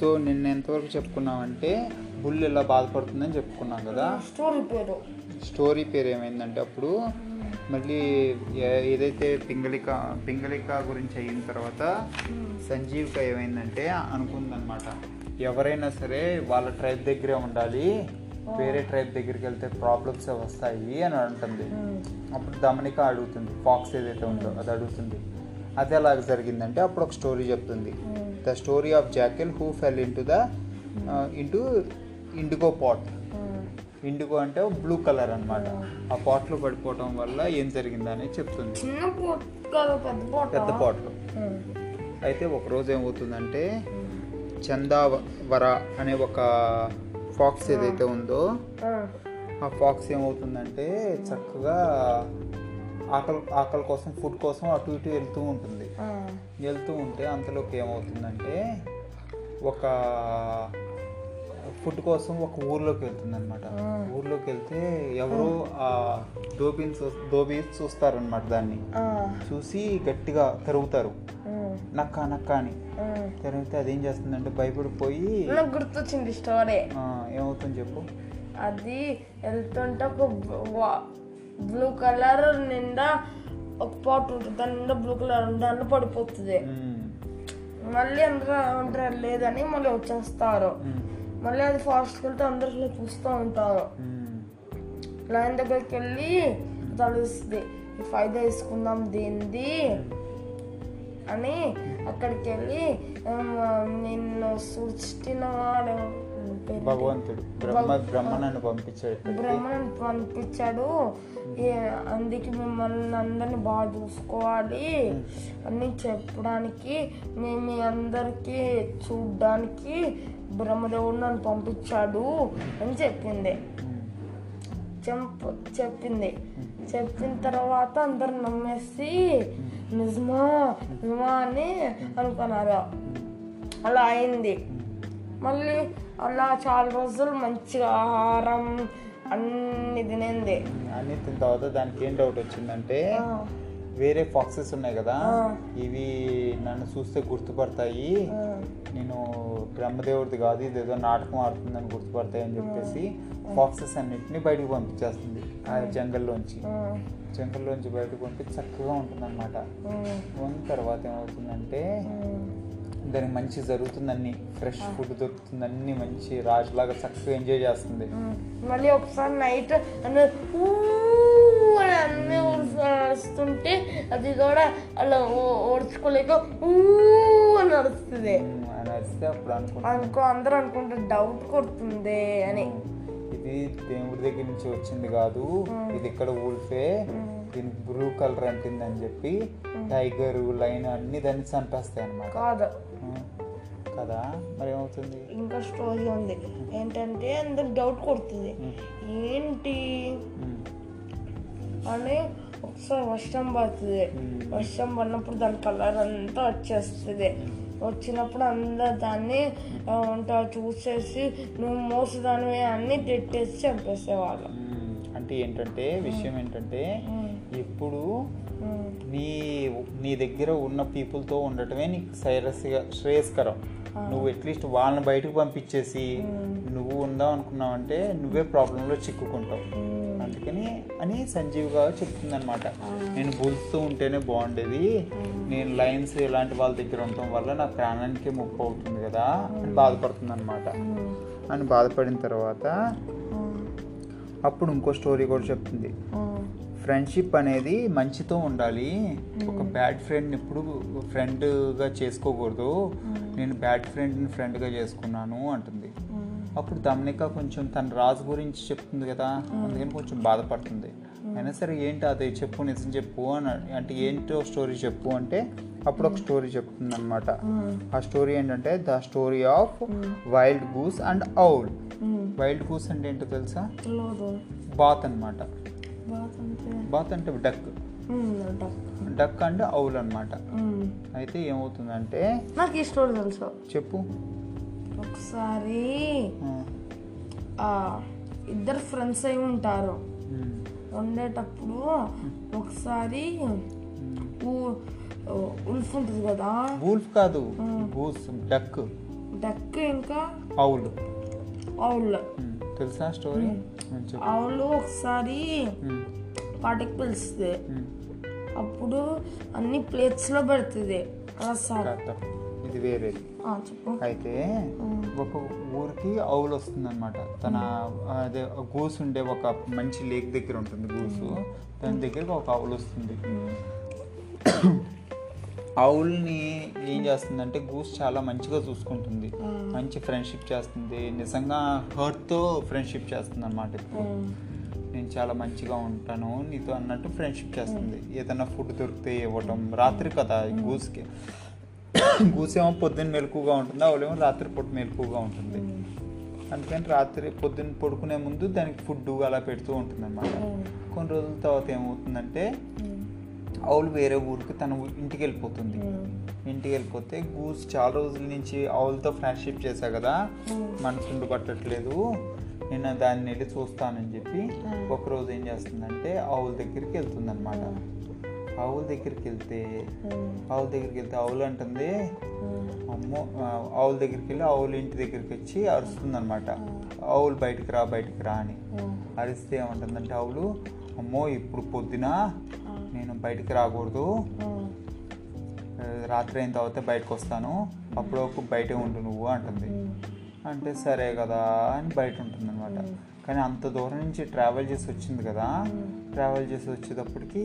So నిన్న ఎంతవరకు చెప్పుకున్నామంటే bull ఎలా బాధపడుతుందని చెప్పుకున్నాం కదా. స్టోరీ పేరు. స్టోరీ పేరు ఏమైందంటే అప్పుడు మళ్ళీ ఏదైతే పింగళిక పింగళిక గురించి అయిన తర్వాత సంజీవిక ఏమైందంటే అనుకుందనమాట. ఎవరైనా సరే వాళ్ళ ట్రైబ్ దగ్గరే ఉండాలి. వేరే ట్రైబ్ దగ్గరికి వెళ్తే ప్రాబ్లమ్స్ వస్తాయి అని అంటుంది. అప్పుడు దమనిక అడుగుతుంది ఫాక్స్ ఏదైతే ఉందో అది అడుగుతుంది. అది ఎలాగ జరిగిందంటే అప్పుడు ఒక స్టోరీ చెప్తుంది. The story of jackal who fell into the into indigo pot indigo అంటే బ్లూ కలర్ అన్నమాట. ఆ పాట్లో పడిపోవటం వల్ల ఏం జరిగిందని చెప్తుంది. పెద్ద పోట పెద్ద పాట్లో అయితే ఒకరోజు ఏమవుతుందంటే చందావర అనే ఒక ఫాక్స్ ఏదైతే ఉందో ఆ ఫాక్స్ ఏమవుతుందంటే చక్కగా ఆకలి ఆకలి కోసం ఫుడ్ కోసం అటు ఇటు వెళ్తూ ఉంటుంది. వెళ్తూ ఉంటే అంతలోకి ఏమవుతుందంటే ఒక ఫుడ్ కోసం ఒక ఊర్లోకి వెళ్తుంది అనమాట ఊర్లోకి వెళ్తే ఎవరో ఆ దోబీని చూ దోబీ చూస్తారనమాట దాన్ని. చూసి గట్టిగా తరుగుతారు నక్క నక్క అని. తరిగితే అదేం చేస్తుందంటే భయపడిపోయి నాకు గుర్తొచ్చింది స్టోరీ. ఏమవుతుంది చెప్పు. అది వెళ్తుంటే ఒక బ్లూ కలర్ నిండా ఒక పాట్ ఉంటుంది. దాని నిండా బ్లూ కలర్ దాంట్లో పడిపోతుంది. మళ్ళీ అందరూ ఉంటారు లేదని మళ్ళీ వచ్చేస్తారు. మళ్ళీ అది ఫాస్ట్కి వెళ్తే అందరూ ఇట్లా చూస్తూ ఉంటారు. లైన్ దగ్గరికి వెళ్ళి తెలుస్తుంది ఈ ఫైదా తీసుకుందాం దీనిది అని అక్కడికి వెళ్ళి "ఏం, నిన్ను సృష్టిన వాడు పేరు భగవంతుడు. బ్రహ్మ పంపించాడు. బ్రహ్మను పంపించాడు. అందుకే మిమ్మల్ని అందరిని బాగా చూసుకోవాలి. అని చెప్పడానికి మేము మీ అందరికీ చూడ్డానికి బ్రహ్మదేవుడు నన్ను పంపించాడు అని చెప్పింది. చెప్పింది. చెప్పిన తర్వాత అందరు నమ్మేసి నిజమా నిజమా అని అనుకున్నారు. అలా అయింది. మళ్ళీ అలా చాలా రోజులు మంచిగా ఆహారం అన్ని తినేది. అన్ని తిన్న తర్వాత దానికి ఏం డౌట్ వచ్చిందంటే వేరే ఫాక్సెస్ ఉన్నాయి కదా ఇవి నన్ను చూస్తే గుర్తుపడతాయి. నేను బ్రహ్మదేవుడిది కాదు ఇది ఏదో నాటకం ఆడుతుందని గుర్తుపడతాయి అని చెప్పేసి ఫాక్సెస్ అన్నిటిని బయటకు పంపించేస్తుంది ఆ జంగల్లోంచి. జంగల్లోంచి బయటకు పంపించి చక్కగా ఉంటుంది అనమాట ఉన్న తర్వాత ఏమవుతుందంటే దానికి మంచి జరుగుతుందన్నీ ఫ్రెష్ ఫుడ్ దొరుకుతుంది అన్ని మంచి రాజులాగా చక్కగా ఎంజాయ్ చేస్తుంది. మళ్ళీ ఒకసారి నైట్ అన్న అరుస్తుంటే అది కూడా అలా ఓడ్చుకోలేక ఊ అని అని వస్తే అప్పుడు అనుకుంటా. అనుకో అందరూ అనుకుంటే డౌట్ కొడుతుంది అని. ఇది దేవుడి దగ్గర నుంచి వచ్చింది కాదు. ఇది ఇక్కడ ఊల్ఫే దీనికి బ్లూ కలర్ అంటిందని చెప్పి టైగర్ లైన్ అన్ని దాన్ని చంపేస్తాయి అన్నమాట కాదు. కదా మరి ఏమవుతుంది ఇంకా స్టోరీ ఉంది. ఏంటంటే అందరు డౌట్ కొడుతుంది. ఏంటి? అని ఒకసారి వర్షం పడుతుంది. వర్షం పడినప్పుడు దాని కలర్ అంతా వచ్చేస్తుంది. వచ్చినప్పుడు అందరు దాన్ని వంట చూసేసి నువ్వు మోసదానివి అన్ని తిట్టేసి చంపేసేవాళ్ళు. అంటే ఏంటంటే విషయం ఏంటంటే ఇప్పుడు నీ నీ దగ్గర ఉన్న పీపుల్తో ఉండటమే నీకు శ్రేయస్గా శ్రేయస్కరం. నువ్వు అట్లీస్ట్ వాళ్ళని బయటకు పంపించేసి నువ్వు ఉందాం అనుకున్నావంటే నువ్వే ప్రాబ్లంలో చిక్కుకుంటావు. అందుకని అని సంజీవ్ గారు చెప్తుంది అనమాట నేను బుల్స్తూ ఉంటేనే బాగుండేది. నేను లైన్స్ ఇలాంటి వాళ్ళ దగ్గర ఉండటం వల్ల నా ప్రాణానికి ముప్పు అవుతుంది కదా అని బాధపడుతుంది అనమాట అని బాధపడిన తర్వాత అప్పుడు ఇంకో స్టోరీ కూడా చెప్తుంది. ఫ్రెండ్షిప్ అనేది మంచితో ఉండాలి. ఒక బ్యాడ్ ఫ్రెండ్ ఎప్పుడు ఫ్రెండ్గా చేసుకోకూడదు. నేను బ్యాడ్ ఫ్రెండ్ని ఫ్రెండ్గా చేసుకున్నాను అంటుంది. ఉమ్, అప్పుడు దమ్నిక కొంచెం తన రాజు గురించి చెప్తుంది కదా. అందుకని కొంచెం బాధపడుతుంది. అయినా సరే ఏంటి అది చెప్పు నిజం చెప్పు అని అంటే ఏంటో స్టోరీ చెప్పు అంటే అప్పుడు ఒక స్టోరీ చెప్తుంది అనమాట ఆ స్టోరీ ఏంటంటే the story of wild goose and owl. Wild goose అంటే ఏంటో తెలుసా? బాత్ అన్నమాట. బాత్ అంటే? బాత్ అంటే డక్. డక్. డక్ అంటే ఔల్ అన్నమాట. ఉమ్. అయితే ఏమవుతుందంటే? నాకు ఈ స్టోరీ తెలుసు. చెప్పు. ఒకసారి ఇద్దరు ఫ్రెండ్స్ అయి ఉంటారు. ఉమ్, ఉండేటప్పుడు ఒకసారి ఉల్ఫ్ ఉంటుంది కదా? వూల్ఫ్ కాదు. Goose duck. డక్ ఇంకా ఆవులు ఉమ్, తెలుసా స్టోరీ? ఆవులు ఒకసారి పాటికి పిలుస్తుంది. అప్పుడు అన్ని ప్లేట్స్లో పెడుతుంది. రసాలు. ఇది వేరేది చెప్పు. అయితే ఒక ఊరికి ఆవులు వస్తుందన్నమాట. తన అదే గూస్ ఉండే ఒక మంచి లేక్ దగ్గర ఉంటుంది గూసు. దాని దగ్గరికి ఒక ఆవులు వస్తుంది. ఆవుల్ని ఏం చేస్తుందంటే గూస్ చాలా మంచిగా చూసుకుంటుంది. మంచి ఫ్రెండ్షిప్ చేస్తుంది. నిజంగా హర్ట్తో ఫ్రెండ్షిప్ చేస్తుంది అనమాట ఇప్పుడు నేను చాలా మంచిగా ఉంటాను నీతో అన్నట్టు ఫ్రెండ్షిప్ చేస్తుంది. ఏదైనా ఫుడ్ దొరికితే ఇవ్వటం రాత్రి కదా గూస్కి గూసేమో పొద్దున్న మెలకుగా ఉంటుంది ఆవులేమో రాత్రి పూట మెలకుగా ఉంటుంది. అందుకని రాత్రి పొద్దున్న పడుకునే ముందు దానికి ఫుడ్ అలా పెడుతూ ఉంటుంది అనమాట కొన్ని రోజుల తర్వాత ఏమవుతుందంటే ఆవులు వేరే ఊరికి తన ఇంటికి వెళ్ళిపోతుంది ఇంటికి వెళ్ళిపోతే గూస్ చాలా రోజుల నుంచి ఆవులతో ఫ్రెండ్షిప్ చేశా కదా. మనసు ఉండి పట్టట్లేదు. నేను దాన్ని వెళ్ళి చూస్తానని చెప్పి ఒకరోజు ఏం చేస్తుందంటే ఆవుల దగ్గరికి వెళ్తుంది అనమాట ఆవుల దగ్గరికి వెళ్తే ఆవుల దగ్గరికి వెళ్తే ఆవులు అంటుంది. అమ్మో ఆవుల దగ్గరికి వెళ్ళి ఆవుల ఇంటి దగ్గరికి వచ్చి అరుస్తుంది అనమాట ఆవులు బయటికి రా బయటికి రా అని. అరిస్తే ఏమంటుందంటే ఆవులు అమ్మో ఇప్పుడు పొద్దున? నేను బయటికి రాకూడదు. రాత్రి అయిన తర్వాత బయటకు వస్తాను. అప్పుడు బయటే ఉండు నువ్వు అంటుంది. అంటే సరే కదా అని బయట ఉంటుంది అనమాట కానీ అంత దూరం నుంచి ట్రావెల్ చేసి వచ్చింది కదా. ట్రావెల్ చేసి వచ్చేటప్పటికి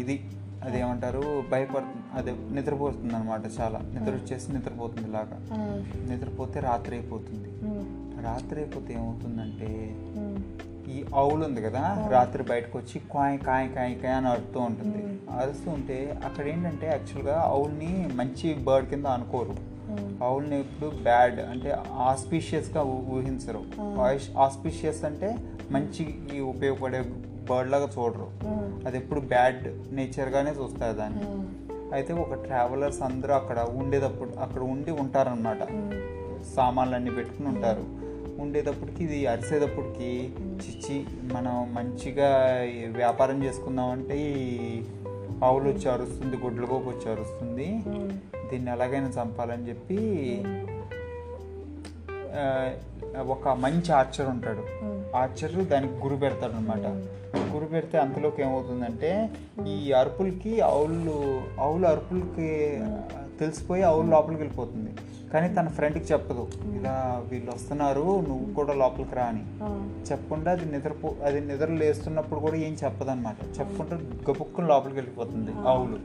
ఇది అదేమంటారు భయపడుతుంది అదే నిద్రపోతుంది అనమాట చాలా. నిద్ర వచ్చేసి నిద్రపోతుంది ఇలాగా. నిద్రపోతే రాత్రి అయిపోతుంది. రాత్రి అయిపోతే ఏమవుతుందంటే ఈ ఆవులు ఉంది కదా రాత్రి బయటకు వచ్చి కాయ్ కాయ్ కాయ్ కాయ్ అని అరుస్తూ ఉంటుంది. అరుస్తూ ఉంటే అక్కడ ఏంటంటే యాక్చువల్గా ఆవుల్ని మంచి బర్డ్ కింద అనుకోరు. ఆవుల్ని ఇప్పుడు బ్యాడ్ అంటే ఆస్పీషియస్గా ఊహించరు. ఆస్పీషియస్ అంటే మంచి ఉపయోగపడే బర్డ్ లాగా చూడరు. అది ఎప్పుడు బ్యాడ్ నేచర్గానే చూస్తారు దాన్ని. అయితే ఒక ట్రావెలర్స్ అందరూ అక్కడ ఉండేటప్పుడు అక్కడ ఉండి ఉంటారనమాట సామాన్లన్నీ పెట్టుకుని ఉంటారు. ఉండేటప్పటికి ఇది అరిసేటప్పటికి చిచ్చి మనం మంచిగా వ్యాపారం చేసుకుందామంటే ఈ ఆవులు వచ్చి అరుస్తుంది గుడ్లకోపు వచ్చి అరుస్తుంది. దీన్ని ఎలాగైనా చంపాలని చెప్పి ఒక మంచి ఆర్చర్ ఉంటాడు. ఆర్చర్ దానికి గురి పెడతాడు అనమాట గురి పెడితే అంతలోకి ఏమవుతుందంటే ఈ అరుపులకి ఆవులు ఆవుల అరుపులకి తెలిసిపోయి ఆవులు లోపలికి వెళ్ళిపోతుంది. కానీ తన ఫ్రెండ్కి చెప్పదు. ఇలా వీళ్ళు వస్తున్నారు నువ్వు కూడా లోపలికి రా అని. చెప్పకుండా అది నిద్రపో అది నిద్ర లేస్తున్నప్పుడు కూడా ఏం చెప్పదన్నమాట. చెప్పకుండా గబుక్కుని లోపలికి వెళ్ళిపోతుంది ఆవులు.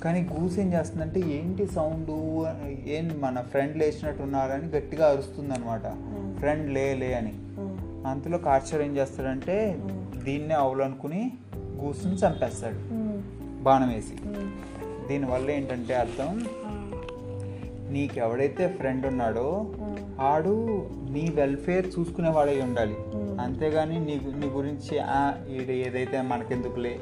కానీ గూస్ ఏం చేస్తుందంటే ఏంటి సౌండ్ ఏం మన ఫ్రెండ్ లేచినట్టు ఉన్నారని గట్టిగా అరుస్తుంది అనమాట ఫ్రెండ్ లే లే అని. అంతలో కార్చర్ ఏం చేస్తాడంటే దీన్నే ఆవులనుకుని గూసుని చంపేస్తాడు. బాణం వేసి. దీనివల్ల ఏంటంటే అర్థం నీకు ఎవడైతే ఫ్రెండ్ ఉన్నాడో ఆడు నీ వెల్ఫేర్ చూసుకునేవాడై ఉండాలి. అంతేగాని నీ నీ గురించి "ఆ, ఈడు ఏదైతే మనకెందుకులే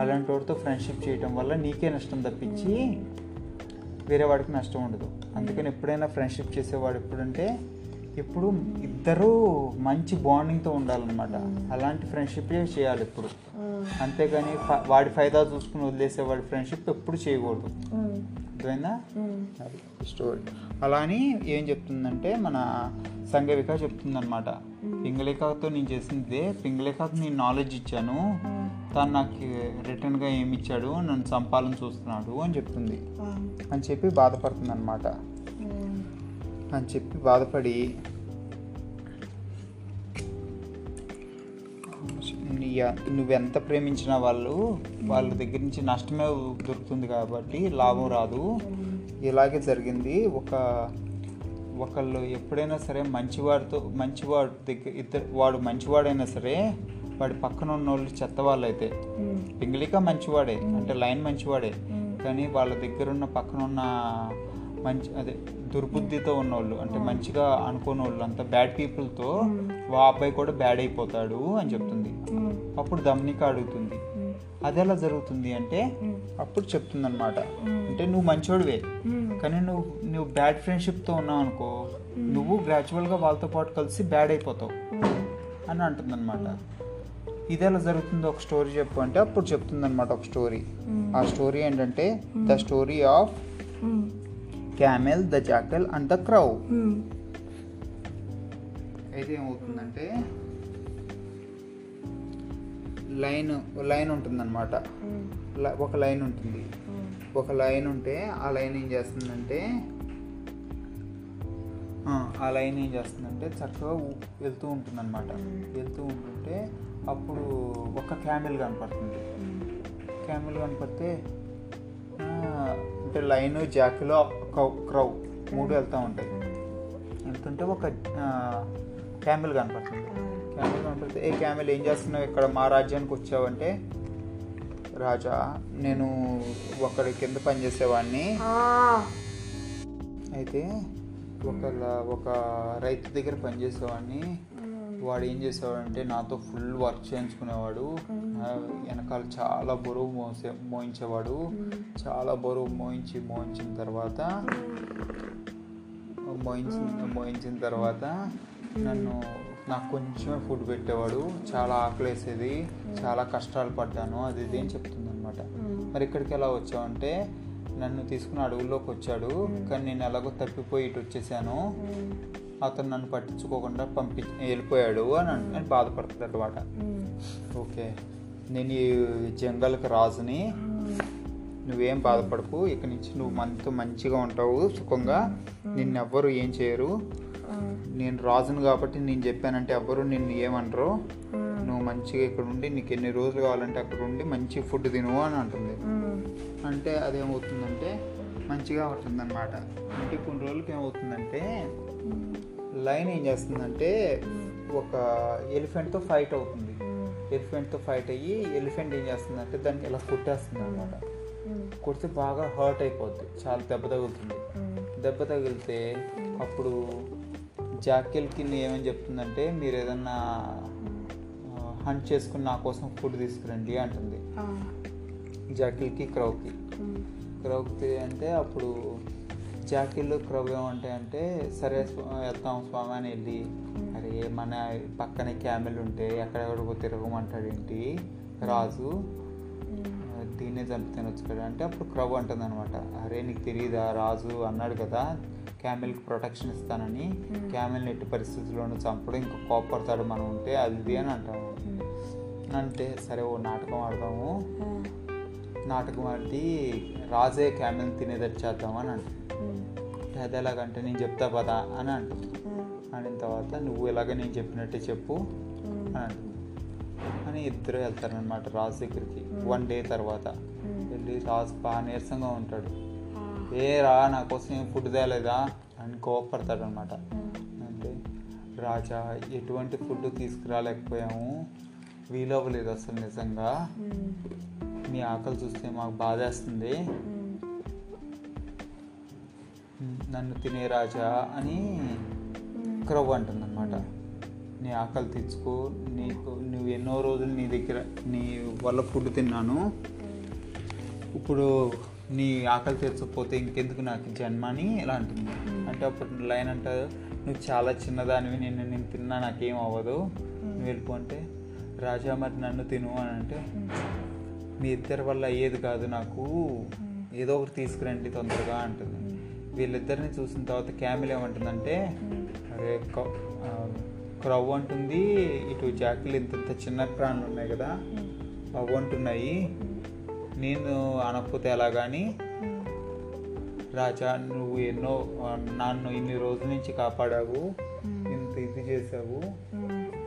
అలాంటి వాడితో ఫ్రెండ్షిప్ చేయటం వల్ల నీకే నష్టం తప్పించి వేరే వాడికి నష్టం ఉండదు. అందుకని ఎప్పుడైనా ఫ్రెండ్షిప్ చేసేవాడు ఎప్పుడంటే ఎప్పుడు ఇద్దరూ మంచి బాండింగ్తో ఉండాలన్నమాట. అలాంటి ఫ్రెండ్షిప్ చేయాలి ఎప్పుడు. అంతేగాని వాడి ఫైదా చూసుకుని వదిలేసే వాడి ఫ్రెండ్షిప్ ఎప్పుడు చేయకూడదు. అర్థమైందా? అది స్టోరీ అలా అని ఏం చెప్తుందంటే మన సంగవిక చెప్తుందనమాట పింగళికతో నేను చేసిందే పింగళికకు నేను నాలెడ్జ్ ఇచ్చాను. తను నాకు రిటర్న్గా ఏమి ఇచ్చాడు నన్ను చంపాలని చూస్తున్నాడు అని చెప్తుంది. అని చెప్పి బాధపడుతుంది అనమాట అని చెప్పి బాధపడి నువ్వెంత ప్రేమించిన వాళ్ళు వాళ్ళ దగ్గర నుంచి నష్టమే దొరుకుతుంది కాబట్టి లాభం రాదు. ఇలాగే జరిగింది. ఒక ఒకళ్ళు ఎప్పుడైనా సరే మంచివాడితో మంచివాడు దగ్గర ఇద్దరు వాడు మంచివాడైనా సరే వాడి పక్కన ఉన్న వాళ్ళు చెత్త వాళ్ళు అయితే పింగళిక మంచివాడే అంటే లైన్ మంచివాడే. కానీ వాళ్ళ దగ్గర ఉన్న పక్కన ఉన్న మంచి అదే దుర్బుద్ధితో ఉన్నోళ్ళు అంటే మంచిగా అనుకున్న వాళ్ళు అంతా బ్యాడ్ పీపుల్తో ఆ అబ్బాయి కూడా బ్యాడ్ అయిపోతాడు అని చెప్తుంది. అప్పుడు దమ్నిక అడుగుతుంది. అది ఎలా జరుగుతుంది అంటే అప్పుడు చెప్తుంది అనమాట అంటే నువ్వు మంచోడివే. కానీ నువ్వు నువ్వు బ్యాడ్ ఫ్రెండ్షిప్తో ఉన్నావు అనుకో నువ్వు గ్రాడ్యువల్గా వాళ్ళతో పాటు కలిసి బ్యాడ్ అయిపోతావు అని అంటుంది అనమాట ఇది ఎలా జరుగుతుందో ఒక స్టోరీ చెప్పు అంటే అప్పుడు చెప్తుంది అనమాట ఒక స్టోరీ ఆ స్టోరీ ఏంటంటే the story of camel the jackal and the crow అయితే ఏమవుతుందంటే లైన్ లైన్ ఉంటుందన్నమాట. ఒక లైన్ ఉంటుంది. ఒక లైన్ ఉంటే ఆ లైన్ ఏం చేస్తుందంటే ఆ, లైన్ ఏం చేస్తుందంటే చక్కగా వెళ్తూ ఉంటుందన్నమాట. వెళ్తూ ఉంటుంటే అప్పుడు ఒక క్యామెల్ కనపడుతుంది. క్యామెల్ కనపడితే అంటే లైన్ జాకిలో క్రౌ మూడు వెళ్తూ ఉంటాయి. వెళ్తుంటే ఒక క్యామెల్ కనపడుతుంది. క్యామెల్ కనపడితే ఏ క్యామెల్ ఏం చేస్తున్నావు? ఇక్కడ మా రాజ్యానికి వచ్చావంటే? రాజా నేను ఒకరి కింద పనిచేసేవాడిని అయితే ఒక ఒక రైతు దగ్గర పనిచేసేవాడిని వాడు ఏం చేసేవాడంటే నాతో ఫుల్ వర్క్ చేయించుకునేవాడు. వెనకాల చాలా బరువు మోసే మోయించేవాడు. చాలా బరువు మోయించి మోయించిన తర్వాత మోయించిన మోయించిన తర్వాత నన్ను నాకు కొంచెమే ఫుడ్ పెట్టేవాడు. చాలా ఆకలేసేది. చాలా కష్టాలు పడ్డాను. అది ఇది అని చెప్తుంది అనమాట మరి ఇక్కడికి ఎలా వచ్చావంటే నన్ను తీసుకుని అడవుల్లోకి వచ్చాడు. కానీ నేను ఎలాగో తప్పిపోయి ఇటు వచ్చేసాను. అతను నన్ను పట్టించుకోకుండా పంపి వెళ్ళిపోయాడు అని అన్- బాధపడుతుంది అనమాట ఓకే. నేను ఈ జంగల్కి రాజుని. నువ్వేం బాధపడకు. ఇక నుంచి నువ్వు మనతో మంచిగా ఉంటావు సుఖంగా. నిన్నెవ్వరు ఏం చేయరు. నేను రాజును కాబట్టి నేను చెప్పానంటే ఎవ్వరు నిన్ను ఏమంటారు నువ్వు మంచిగా ఇక్కడ ఉండి నీకు ఎన్ని రోజులు కావాలంటే అక్కడ ఉండి మంచి ఫుడ్ తిను అని అంటుంది. అంటే అదేమవుతుందంటే మంచిగా ఉంటుందన్నమాట. అంటే కొన్ని రోజులకి ఏమవుతుందంటే లైన్ ఏం చేస్తుందంటే ఒక ఎలిఫెంట్తో ఫైట్ అవుతుంది. ఎలిఫెంట్తో ఫైట్ అయ్యి ఎలిఫెంట్ ఏం చేస్తుందంటే దాన్ని ఇలా కొట్టేస్తుంది అనమాట కొడితే బాగా హర్ట్ అయిపోద్ది. చాలా దెబ్బ తగులుతుంది. దెబ్బ తగిలితే అప్పుడు జాకెల్కి ఏమని చెప్తుందంటే మీరు ఏదన్నా హంట్ చేసుకుని నా కోసం ఫుడ్ తీసుకురండి అంటుంది. జాకిల్కి క్రౌకి. క్రౌకి అంటే అప్పుడు జాకిల్ క్రౌ ఏమంటాయి అంటే సరే వెళ్తాం స్వామి అని వెళ్ళి అరే మన పక్కనే క్యామెల్ ఉంటే ఎక్కడెక్కడికో తిరగమంటాడేంటి? రాజు దీన్నే చంపి తినొచ్చు కదా అంటే అప్పుడు క్రౌ అంటుంది అనమాట అరే నీకు తెలియదా రాజు అన్నాడు కదా క్యామెల్కి ప్రొటెక్షన్ ఇస్తానని క్యామెల్ని ఎట్టి పరిస్థితుల్లోనూ చంపడం ఇంకా కోపడతాడు మనం ఉంటే అది ఇది అని అంటాము. అంటే సరే ఓ నాటకం ఆడదాము. నాటకం ఆడి రాజే క్యామెల్ తినేదట్టు చేద్దామని అంటుంది అంటే. అది ఎలాగంటే నేను చెప్తా పదా అని అంటుంది అనిన తర్వాత నువ్వు ఎలాగ నేను చెప్పినట్టే చెప్పు అని అంటుంది అని ఇద్దరు వెళ్తారనమాట రాజు దగ్గరికి. వన్ డే తర్వాత. వెళ్ళి రాజు బాగా నీరసంగా ఉంటాడు. ఏ రా నా కోసం ఏం ఫుడ్ తేలేదా అని కోపడతాడు అనమాట అంటే రాజా ఎటువంటి ఫుడ్ తీసుకురాలేకపోయాము. వీలవ్వలేదు అసలు నిజంగా. మీ ఆకలి చూస్తే మాకు బాధేస్తుంది. నన్ను తినే రాజా అని క్రవ్ అంటుంది అనమాట నీ ఆకలి తెచ్చుకో నీకు నువ్వు ఎన్నో రోజులు నీ దగ్గర నీ వల్ల ఫుడ్ తిన్నాను. ఇప్పుడు నీ ఆకలి తెచ్చకపోతే ఇంకెందుకు నాకు జన్మ అని ఇలా అంటుంది. అంటే అప్పుడు లైన్ అంటారు నువ్వు చాలా చిన్నదానివి నిన్ను నేను తిన్నా నాకేం అవ్వదు. నువ్వు వెళ్ళిపో అంటే రాజా మరి నన్ను తిను అని అంటే మీ ఇద్దరి వల్ల అయ్యేది కాదు నాకు. ఏదో ఒకటి తీసుకురండి తొందరగా అంటుంది. వీళ్ళిద్దరిని చూసిన తర్వాత క్యామిల్ ఏమంటుందంటే అరే క్రవ్ అంటుంది ఇటు జాకిలు ఇంత చిన్న ప్రాణులు ఉన్నాయి కదా అవి అంటున్నాయి నేను అనకపోతే ఎలా కానీ రాజా నువ్వు ఎన్నో నన్ను ఇన్ని రోజుల నుంచి కాపాడావు. ఇంత ఇది చేసావు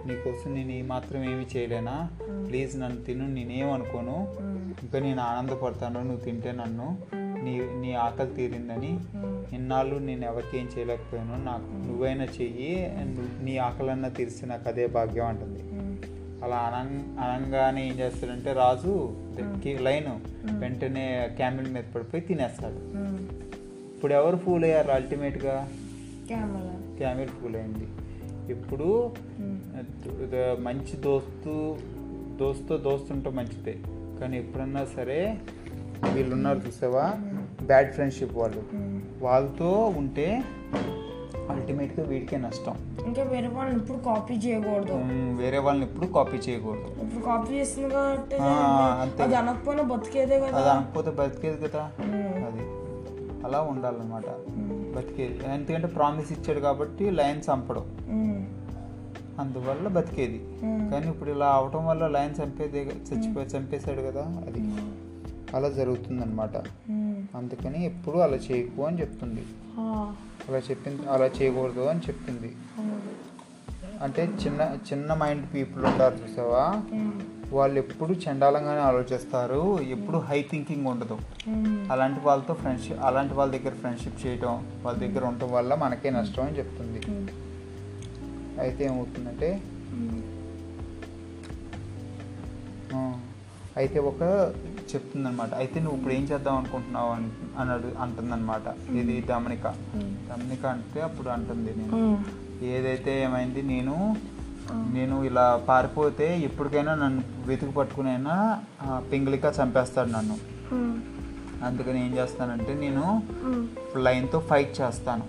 నీకోసం నేను ఈ మాత్రం ఏమి చేయలేనా? ప్లీజ్ నన్ను తిను నేనేమనుకోను ఇంకా నేను ఆనందపడతాను నువ్వు తింటే నన్ను. నీ నీ ఆకలి తీరిందని. ఇన్నాళ్ళు నేను ఎవరికి ఏం చేయలేకపోయాను నాకు. నువ్వైనా చెయ్యి నీ ఆకలన్నా తీరిస్తే నాకు అదే భాగ్యం అంటుంది. అలా అనం అనంగానే ఏం చేస్తాడంటే రాజు లైన్ వెంటనే క్యామిల్ మీద పడిపోయి తినేస్తాడు. ఇప్పుడు ఎవరు ఫూల్ అయ్యారు అల్టిమేట్గా? క్యామిల్ ఫూల్ అయింది ఇప్పుడు మంచి దోస్తు దోస్తు దోస్తుంటే మంచిదే. కానీ ఎప్పుడన్నా సరే వీళ్ళు ఉన్నారు చూసావా? బ్యాడ్ ఫ్రెండ్షిప్ వాళ్ళు. వాళ్ళతో ఉంటే అల్టిమేట్గా వీడికే నష్టం. ఇంకా వేరే వాళ్ళని ఇప్పుడు కాపీ చేయకూడదు. వేరే వాళ్ళని ఎప్పుడు కాపీ చేయకూడదు. ఇప్పుడు కాపీ చేస్తుంది కాబట్టి. అది అనకపోయినా బతికేదే కదా. అది అనకపోతే బతికేది కదా. అది. అలా ఉండాలన్నమాట. బతికేది. ఎందుకంటే ప్రామిస్ ఇచ్చాడు కాబట్టి లయన్ చంపడం. అందువల్ల బతికేది. కానీ ఇప్పుడు ఇలా అవటం వల్ల లయన్ చంపేదే చచ్చిపోయి చంపేశాడు కదా అది. అలా జరుగుతుందన్నమాట. అందుకని ఎప్పుడు అలా చేయకు అని చెప్తుంది. అలా చెప్పింది అలా చేయకూడదు అని చెప్పింది. అంటే చిన్న చిన్న మైండ్ పీపుల్ ఉంటారు చూసావా? వాళ్ళు ఎప్పుడు చండాలంగానే ఆలోచిస్తారు ఎప్పుడు హై థింకింగ్ ఉండదు. అలాంటి వాళ్ళతో ఫ్రెండ్షిప్ అలాంటి వాళ్ళ దగ్గర ఫ్రెండ్షిప్ చేయటం వాళ్ళ దగ్గర ఉండటం వల్ల మనకే నష్టం అని చెప్తుంది. అయితే ఏమవుతుందంటే అయితే ఒక చెప్తుందన్నమాట. అయితే నువ్వు ఇప్పుడు ఏం చేద్దాం అనుకుంటున్నావు అని అన్నాడు అంటుందన్నమాట. ఇది దమనిక. దమనిక అంటే అప్పుడు అంటుంది నేను. ఏదైతే ఏమైంది నేను నేను ఇలా పారిపోతే ఎప్పటికైనా నన్ను వెతికి పట్టుకునైనా ఆ, పింగళిక చంపేస్తాడు నన్ను. అందుకని ఏం చేస్తానంటే నేను లైన్తో ఫైట్ చేస్తాను.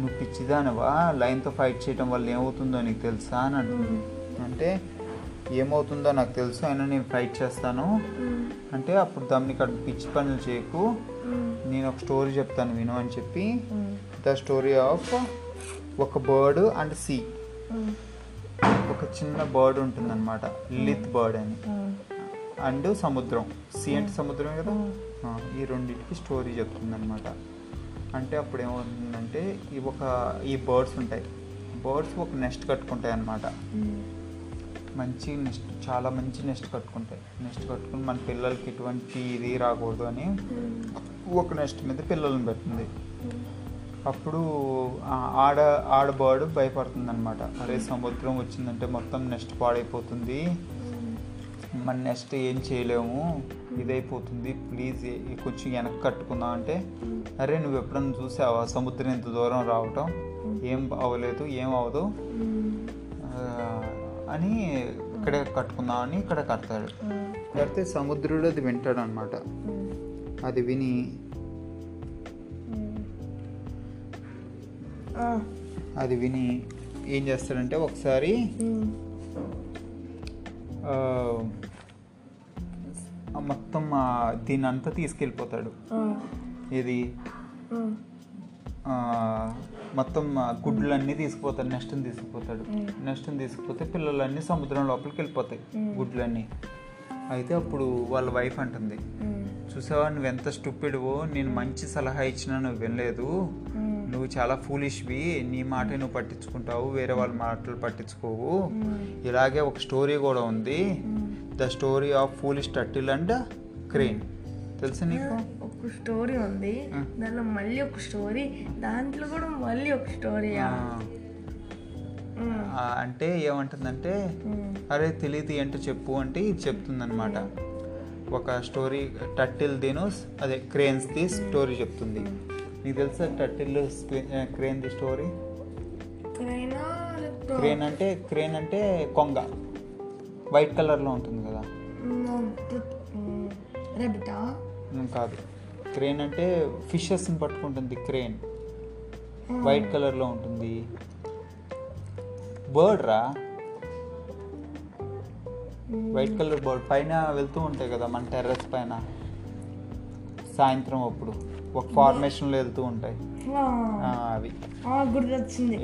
నువ్వు పిచ్చిదానవా? లైన్తో ఫైట్ చేయడం వల్ల ఏమవుతుందో నీకు తెలుసా అని అంటుంది. అంటే ఏమవుతుందో నాకు తెలుసు అయినా నేను ఫైట్ చేస్తాను. అంటే అప్పుడు దమ్నికి అక్కడ పిచ్చి పనులు చేయకు. నేను ఒక స్టోరీ చెప్తాను విను అని చెప్పి. ద స్టోరీ ఆఫ్ ఒక బర్డ్ అండ్ సీ. ఒక చిన్న బర్డ్ ఉంటుందన్నమాట. లిత్ బర్డ్ అని. అండ్ సముద్రం. సీ అంటే సముద్రమే కదా? ఈ రెండింటికి స్టోరీ చెప్తుందన్నమాట. అంటే అప్పుడు ఏమవుతుందంటే ఈ ఒక ఈ బర్డ్స్ ఉంటాయి. బర్డ్స్ ఒక నెస్ట్ కట్టుకుంటాయి అన్నమాట మంచి నెస్ట్ చాలా మంచి నెస్ట్ కట్టుకుంటాయి. నెస్ట్ కట్టుకుని మన పిల్లలకి ఎటువంటి ఇది రాకూడదు అని ఒక నెస్ట్ మీద పిల్లల్ని పెట్టింది. అప్పుడు ఆడ ఆడ బర్డ్ భయపడుతుంది అనమాట అరే సముద్రం వచ్చిందంటే మొత్తం నెస్ట్ పాడైపోతుంది. మన నెక్స్ట్ ఏం చేయలేము. ఇదైపోతుంది. ప్లీజ్ కొంచెం వెనక్కి కట్టుకుందాం అంటే అరే నువ్వు ఎప్పుడన్నా చూసావా? సముద్రం ఇంత దూరం రావటం? ఏం అవ్వలేదు ఏం అవ్వదు. అని ఇక్కడే కట్టుకుందాం అని ఇక్కడ కడతాడు కడితే సముద్రుడు అది వింటాడు అనమాట అది విని అది విని ఏం చేస్తాడంటే ఒకసారి మొత్తం ఆ దీన్ని అంతా తీసుకెళ్ళిపోతాడు ఇది ఆ, మొత్తం గుడ్లన్నీ తీసుకుపోతాడు నెక్స్ట్ని తీసుకుపోతాడు. నెక్స్ట్ని తీసుకుపోతే పిల్లలన్నీ సముద్రం లోపలికి వెళ్ళిపోతాయి గుడ్లన్నీ. అయితే అప్పుడు వాళ్ళ వైఫ్ అంటుంది చూసావా నువ్వు ఎంత స్టూపిడ్వో నేను మంచి సలహా ఇచ్చినా నువ్వు వినలేదు నువ్వు చాలా ఫూలిష్వి నీ మాట నువ్వు పట్టించుకుంటావు వేరే వాళ్ళ మాటలు పట్టించుకోవు. ఇలాగే ఒక స్టోరీ కూడా ఉంది. The story of foolish turtle and crane తెలుసా నీకు? ఒక స్టోరీ ఉంది. దాంట్లో మళ్ళీ ఒక స్టోరీ దాంట్లో కూడా మళ్ళీ ఒక స్టోరీయా ఆ, అంటే ఏమంటుందంటే అరే తెలియదు ఏంటో చెప్పు అంటే ఇది చెప్తుందన్నమాట. ఒక స్టోరీ టర్టిల్ దిను అదే క్రేన్స్ది స్టోరీ చెప్తుంది. నీకు తెలుసా టర్టిల్ క్రేన్ది స్టోరీ? క్రైనా క్రేన్ అంటే క్రేన్ అంటే కొంగ. వైట్ కలర్లో ఉంటుంది కదా. కాదు. క్రేన్ అంటే ఫిషెస్ని పట్టుకుంటుంది క్రేన్. వైట్ కలర్లో ఉంటుంది. బర్డ్ రా. White colour bird. పైన వెళ్తూ ఉంటాయి కదా మన టెర్రస్ పైన. సాయంత్రం అప్పుడు ఒక ఫార్మేషన్లో వెళ్తూ ఉంటాయి. అవి. గుర్తొచ్చింది.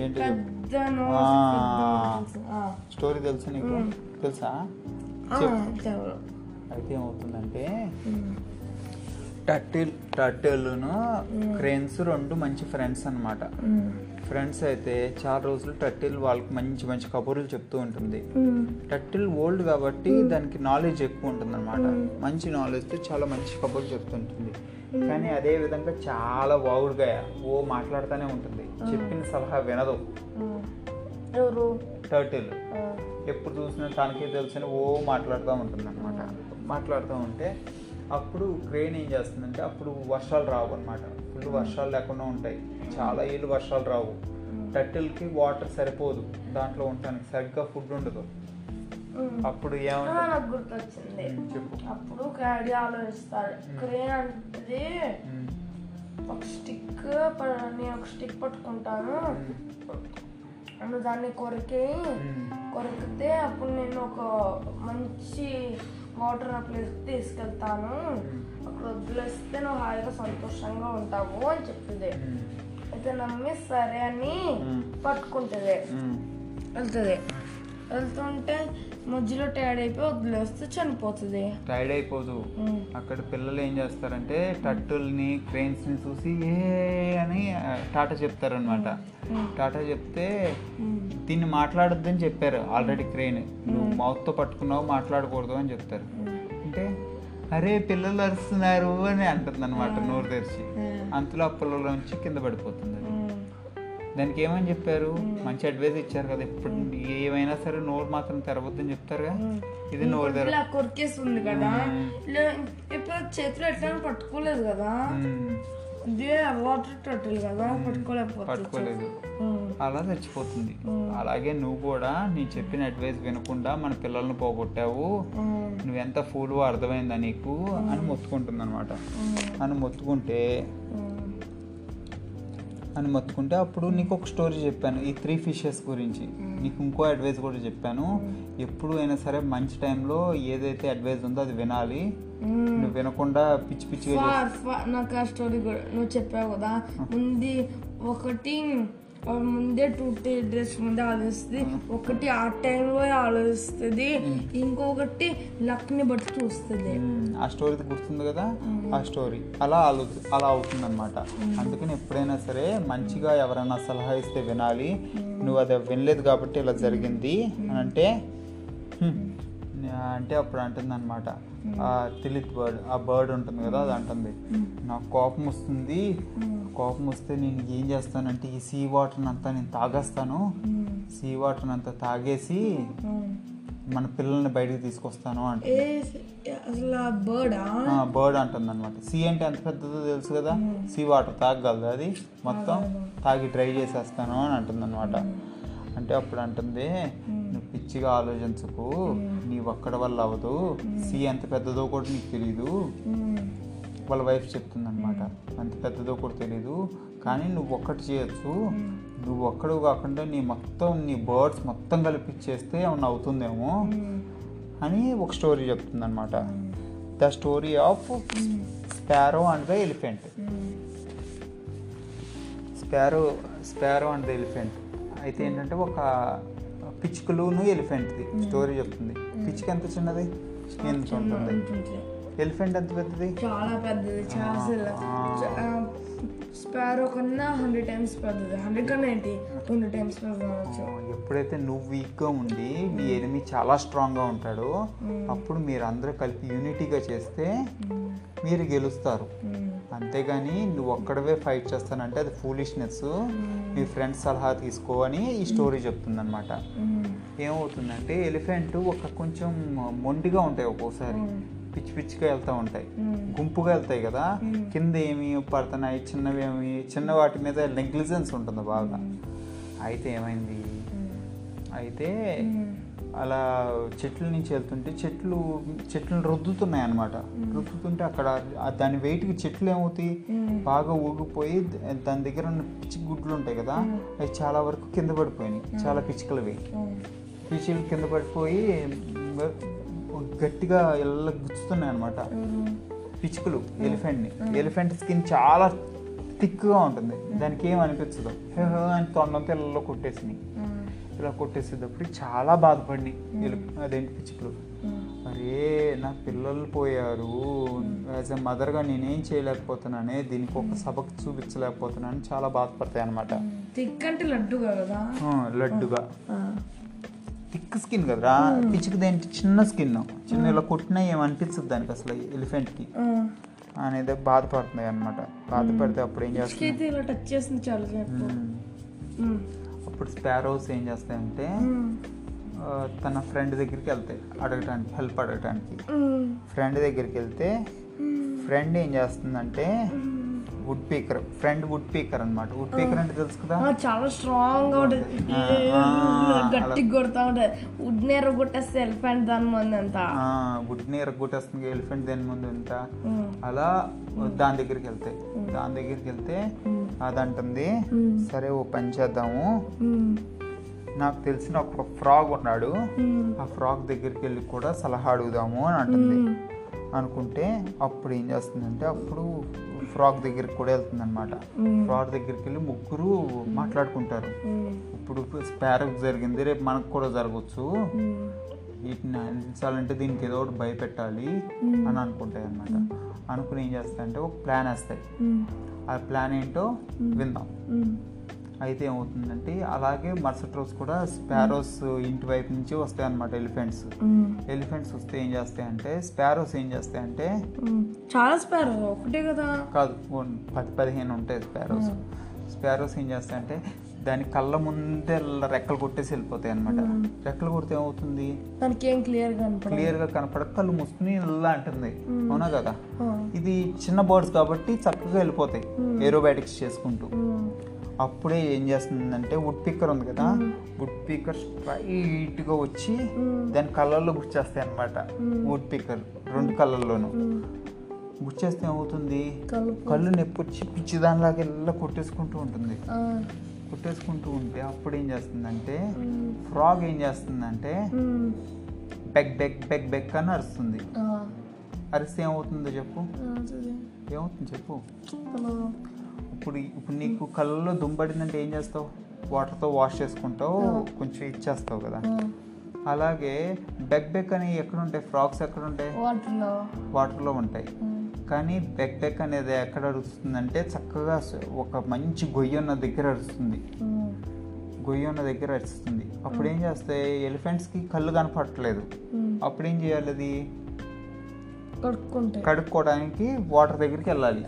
స్టోరీ తెలుసా నీకు? తెలుసా. అయితే ఏమవుతుందంటే. టర్టిల్ టర్టిల్ను క్రేన్స్ రెండు మంచి ఫ్రెండ్స్ అన్నమాట. ఉమ్. ఫ్రెండ్స్ అయితే చాలా రోజులు టర్టిల్ వాళ్ళకి మంచి మంచి కబుర్లు చెప్తూ ఉంటుంది. టర్టిల్ ఓల్డ్ కాబట్టి దానికి నాలెడ్జ్ ఎక్కువ ఉంటుంది అనమాట మంచి నాలెడ్జ్తో చాలా మంచి కబుర్లు చెప్తుంటుంది కానీ అదే విధంగా చాలా వాగుడుగా ఓ మాట్లాడుతూనే ఉంటుంది. చెప్పిన సలహా వినదు. టర్టిల్. ఎప్పుడు చూసినా తనకే తెలుసని ఓ మాట్లాడుతూ ఉంటుంది అనమాట మాట్లాడుతూ ఉంటే అప్పుడు క్రెయిన్ ఏం చేస్తుందంటే అప్పుడు వర్షాలు రావు అనమాట ఫుల్ వర్షాలు లేకుండా ఉంటాయి. చాలా ఏళ్ళు వర్షాలు రావు. టర్టిల్కి వాటర్ సరిపోదు. దాంట్లో ఉండటానికి సరిగ్గా ఫుడ్ ఉండదు. అప్పుడు నాకు గుర్తొచ్చింది. అప్పుడు క్యాడీ ఆలోచిస్తాడు క్రేన్ అంటే ఒక స్టిక్ నేను ఒక స్టిక్ పట్టుకుంటాను. దాన్ని కొరికి కొరికితే అప్పుడు నేను ఒక మంచి వాటర్ ఆ ప్లేస్ తీసుకెళ్తాను. అక్కడ వదిలేస్తే నువ్వు హాయిగా సంతోషంగా ఉంటావు అని చెప్తుంది అయితే నమ్మి సరే అని. పట్టుకుంటుంది. వెళ్తుంది. వెళ్తుంటే మధ్యలో టైర్డ్ అయిపోయి వదిలేస్తే చనిపోతుంది. టైర్డ్ అయిపోదు. అక్కడ పిల్లలు ఏం చేస్తారంటే టట్టుల్ని క్రెయిన్స్ని చూసి ఏ అని టాటా చెప్తారనమాట టాటా చెప్తే దీన్ని మాట్లాడొద్దని చెప్పారు ఆల్రెడీ క్రెయిన్. నువ్వు మౌత్తో పట్టుకున్నావు మాట్లాడకూడదు అని చెప్తారు. అంటే అరే పిల్లలు అరుస్తున్నారు అని అంటుంది అనమాట నోరు తెరిచి. అంతలో ఆ పిల్లలోంచి కింద పడిపోతుంది దానికి ఏమని చెప్పారు మంచి అడ్వైస్ ఇచ్చారు కదా. ఇప్పుడు ఏమైనా సరే నోరు మాత్రం తెరవద్దని చెప్తారుగా? ఇది నోరు తెర కొరికేస్తుంది కదా. ఇప్పుడు చేతిలో ఎట్లా పట్టుకోలేదు కదా. కదా పట్టుకోలేదు. అలా చచ్చిపోతుంది. అలాగే నువ్వు కూడా నీ చెప్పిన అడ్వైస్ వినకుండా మన పిల్లల్ని పోగొట్టావు. నువ్వెంత ఫూల్ అర్థమైందా నీకు? అని మొత్తుకుంటుంది అనమాట అని మొత్తుకుంటే అని మొత్తుకుంటే అప్పుడు నీకు ఒక స్టోరీ చెప్పాను. ఈ త్రీ ఫిషెస్ గురించి. నీకు ఇంకో అడ్వైస్ కూడా చెప్పాను. ఎప్పుడు అయినా సరే మంచి టైంలో ఏదైతే అడ్వైస్ ఉందో అది వినాలి. నువ్వు వినకుండా పిచ్చి పిచ్చిగా ఫా- నాకు ఆ స్టోరీ కూడా నువ్వు చెప్పావు కదా. ముందు ఒకటి ముందే టూ త్రీ డేస్ ముందే ఆలోచిస్తుంది. ఒకటి ఆ టైంలో ఆలోచిస్తుంది. ఇంకొకటి లక్ని బట్టి చూస్తుంది. ఆ స్టోరీ గుర్తుంది కదా? ఆ స్టోరీ అలా ఆలో అలా అవుతుంది అనమాట అందుకని ఎప్పుడైనా సరే మంచిగా ఎవరైనా సలహా ఇస్తే వినాలి. నువ్వు అది వినలేదు కాబట్టి ఇలా జరిగింది అని అంటే. అంటే అప్పుడు అంటుంది అనమాట ఆ తిలిత్ బర్డ్ ఆ బర్డ్ ఉంటుంది కదా అది అంటుంది. నాకు కోపం వస్తుంది. కోపం వస్తే నేను ఏం చేస్తానంటే ఈ సీ వాటర్ అంతా నేను తాగేస్తాను. సీ వాటర్ అంతా తాగేసి మన పిల్లల్ని బయటికి తీసుకొస్తాను అంటే అసలు బర్డా? బర్డ్ అంటుంది అనమాట సీ అంటే ఎంత పెద్దదో తెలుసు కదా? సీ వాటర్ తాగగలదు అది? మొత్తం తాగి డ్రై చేసేస్తాను అని అంటుంది అనమాట అంటే అప్పుడు అంటుంది పిచ్చిగా ఆలోచించకు. నీ ఒక్కడ వల్ల అవ్వదు. సీ ఎంత పెద్దదో కూడా నీకు తెలియదు వాళ్ళ వైఫ్ చెప్తుంది అనమాట అంత పెద్దదో కూడా తెలీదు. కానీ నువ్వు ఒక్కటి చేయొచ్చు. నువ్వు ఒక్కడు కాకుండా నీ మొత్తం నీ బర్డ్స్ మొత్తం కలిపిచ్చేస్తే ఏమన్నా అవుతుందేమో అని ఒక స్టోరీ చెప్తుంది అనమాట the story of sparrow and the elephant. Sparrow sparrow and the elephant. అయితే ఏంటంటే ఒక పిచ్చుకలును ఎలిఫెంట్ది. స్టోరీ చెప్తుంది. పిచ్చుక ఎంత చిన్నది? ఎంత ఉంటుంది? ఎలిఫెంట్ ఎంత పెద్దది? చాలా పెద్దది చాలా స్పారో కన్నా హండ్రెడ్ టైమ్స్ పెద్దది. హండ్రెడ్ కన్నా ఏంటి? టైమ్స్ ఎప్పుడైతే నువ్వు వీక్గా ఉండి నీ ఎనిమి చాలా స్ట్రాంగ్గా ఉంటాడో అప్పుడు మీరు అందరూ కలిపి యూనిటీగా చేస్తే మీరు గెలుస్తారు. అంతేగాని నువ్వు ఒక్కడవే ఫైట్ చేస్తానంటే అది ఫూలిష్నెస్. మీ ఫ్రెండ్స్ సలహా తీసుకో అని ఈ స్టోరీ చెప్తుందన్నమాట. ఏమవుతుందంటే ఎలిఫెంట్ ఒక కొంచెం మొండిగా ఉంటాయి ఒక్కోసారి. పిచ్చి పిచ్చిగా వెళ్తూ ఉంటాయి. గుంపుగా వెళ్తాయి కదా. కింద ఏమి పడుతున్నాయి చిన్నవి ఏమి చిన్న వాటి మీద నెగ్లిజెన్స్ ఉంటుంది బాగా. అయితే ఏమైంది? అయితే అలా చెట్ల నుంచి వెళ్తుంటే చెట్లు చెట్లు రుద్దుతున్నాయి అనమాట రుద్దుతుంటే అక్కడ దాని వెయిట్కి చెట్లు ఏమవుతాయి? బాగా ఊగిపోయి దాని దగ్గర ఉన్న పిచ్చి గుడ్లు ఉంటాయి కదా అవి చాలా వరకు కింద పడిపోయినాయి. చాలా పిచ్చుకలవి. పిచ్చుకలు కింద పడిపోయి గట్టిగా ఎల్ల గుచ్చుతున్నాయి అనమాట పిచ్చుకలు ఎలిఫెంట్ని. ఎలిఫెంట్ స్కిన్ చాలా థిక్గా ఉంటుంది. దానికి ఏం అనిపించదు. హే హే అని తొండం పిల్లల్లో కొట్టేసినాయి. ఇలా కొట్టేసేటప్పుడు చాలా బాధపడినాయి ఎలు అదేంటి పిచ్చుకలు అరే నా పిల్లలు పోయారు. యాజ్ ఎ మదర్గా నేనేం చేయలేకపోతున్నానే దీనికి ఒక సబక్ చూపించలేకపోతున్నాను చాలా బాధపడతాయి అనమాట థిక్ అంటే లడ్డు కదా లడ్డుగా. థిక్ స్కిన్ కదరా? పిచ్చుకది ఏంటి? చిన్న స్కిన్. చిన్న ఇలా కొట్టినా ఏమనిపించదు దానికి అసలు ఎలిఫెంట్కి? అనేది బాధపడుతున్నాయి అనమాట బాధపడితే అప్పుడు ఏం చేస్తుంది ఇలా టచ్ చేసింది చాలా. అప్పుడు స్పారోస్ ఏం చేస్తాయంటే తన ఫ్రెండ్ దగ్గరికి వెళ్తాయి అడగటానికి హెల్ప్ అడగటానికి. ఫ్రెండ్ దగ్గరికి వెళ్తే ఫ్రెండ్ ఏం చేస్తుందంటే woodpecker friend woodpecker అనమాట వుడ్ పీకర్ అంటే తెలుసు కదా? చాలా స్ట్రాంగ్గా ఉంటుంది. గట్టిగా కొడతా ఉంటుంది. వుడ్ నేర కొట్టేస్తే ఎలిఫెంట్ దాని మంది అంత వుడ్ని ఎరగొట్టేస్తుంది ఎలిఫెంట్ దేని ముందు ఎంత? అలా దాని దగ్గరికి వెళ్తాయి దాని దగ్గరికి వెళ్తే అది అంటుంది సరే ఓ పని చేద్దాము నాకు తెలిసిన ఒక ఫ్రాగ్ ఉన్నాడు. ఆ ఫ్రాగ్ దగ్గరికి వెళ్ళి కూడా సలహా అడుగుదాము అని అంటుంది. అనుకుంటే అప్పుడు ఏం చేస్తుందంటే అప్పుడు ఫ్రాక్ దగ్గరికి కూడా వెళ్తుంది అనమాట. ఫ్రాక్ దగ్గరికి వెళ్ళి ముగ్గురు మాట్లాడుకుంటారు. ఇప్పుడు స్పారోకి జరిగింది రేపు మనకు కూడా జరగచ్చు. వీటిని అందించాలంటే దీనికి ఏదో ఒకటి భయపెట్టాలి. అని అనుకుంటాయి అనమాట అనుకుని ఏం చేస్తాయంటే ఒక ప్లాన్ వేస్తాయి. ఆ ప్లాన్ ఏంటో విందాం. అయితే ఏమవుతుందంటే అలాగే మరుసటి రోజు కూడా స్పారోస్ ఇంటి వైపు నుంచి వస్తాయి అనమాట ఎలిఫెంట్స్. ఎలిఫెంట్స్ వస్తే ఏం చేస్తాయంటే స్పారోస్ ఏం చేస్తాయంటే. చాలా స్పారో ఒకటే కదా? కాదు పది పదిహేను ఉంటాయి స్పారోస్. స్పారోస్ ఏం చేస్తాయంటే దాని కళ్ళ ముందే రెక్కలు కొట్టేసి వెళ్ళిపోతాయి అనమాట రెక్కలు కొడితే ఏమవుతుంది? దానికి ఏం క్లియర్ కనపడదు. క్లియర్గా కనపడక కళ్ళు మూసుకుని ఇలా అంటుంది. అవునా కదా. ఇది చిన్న బర్డ్స్ కాబట్టి చక్కగా వెళ్ళిపోతాయి ఏరోబాటిక్స్ చేసుకుంటూ. అప్పుడే ఏం చేస్తుందంటే వుడ్ పిక్కర్ ఉంది కదా వుడ్ పిక్కర్ స్ట్రైట్గా వచ్చి. దాని కళ్ళల్లో గుచ్చేస్తాయి అనమాట వుడ్ పిక్కర్ రెండు కళ్ళల్లోనూ మ్మ్. గుచ్చేస్తే ఏమవుతుంది కళ్ళు నొప్పి వచ్చి పిచ్చి దానిలాగా ఇలా కొట్టేసుకుంటూ ఉంటుంది. కొట్టేసుకుంటూ ఉంటే అప్పుడు ఏం చేస్తుందంటే. ఫ్రాగ్ ఏం చేస్తుందంటే. బెక్ బెక్ బెక్ బెక్ అని అరుస్తుంది. అరిస్తే ఏమవుతుందో చెప్పు. ఏమవుతుంది చెప్పు. ఇప్పుడు ఇప్పుడు నీకు కళ్ళలో దుంపడిందంటే ఏం చేస్తావు? వాటర్తో వాష్ చేసుకుంటావు కొంచెం ఇచ్చేస్తావు కదా. అలాగే బెక్ బెక్ అని ఎక్కడ ఉంటాయి ఫ్రాక్స్ ఎక్కడ ఉంటాయి వాటర్లో ఉంటాయి. కానీ బెక్ బెక్ అనేది ఎక్కడ అరుస్తుందంటే చక్కగా ఒక మంచి గొయ్యి ఉన్న దగ్గర అరుస్తుంది. గొయ్యి ఉన్న దగ్గర అరుస్తుంది. అప్పుడు ఏం చేస్తాయి? ఎలిఫెంట్స్కి కళ్ళు కనపడట్లేదు. అప్పుడు ఏం చేయాలి అది కడుక్కుంటే కడుక్కోవడానికి వాటర్ దగ్గరికి వెళ్ళాలి.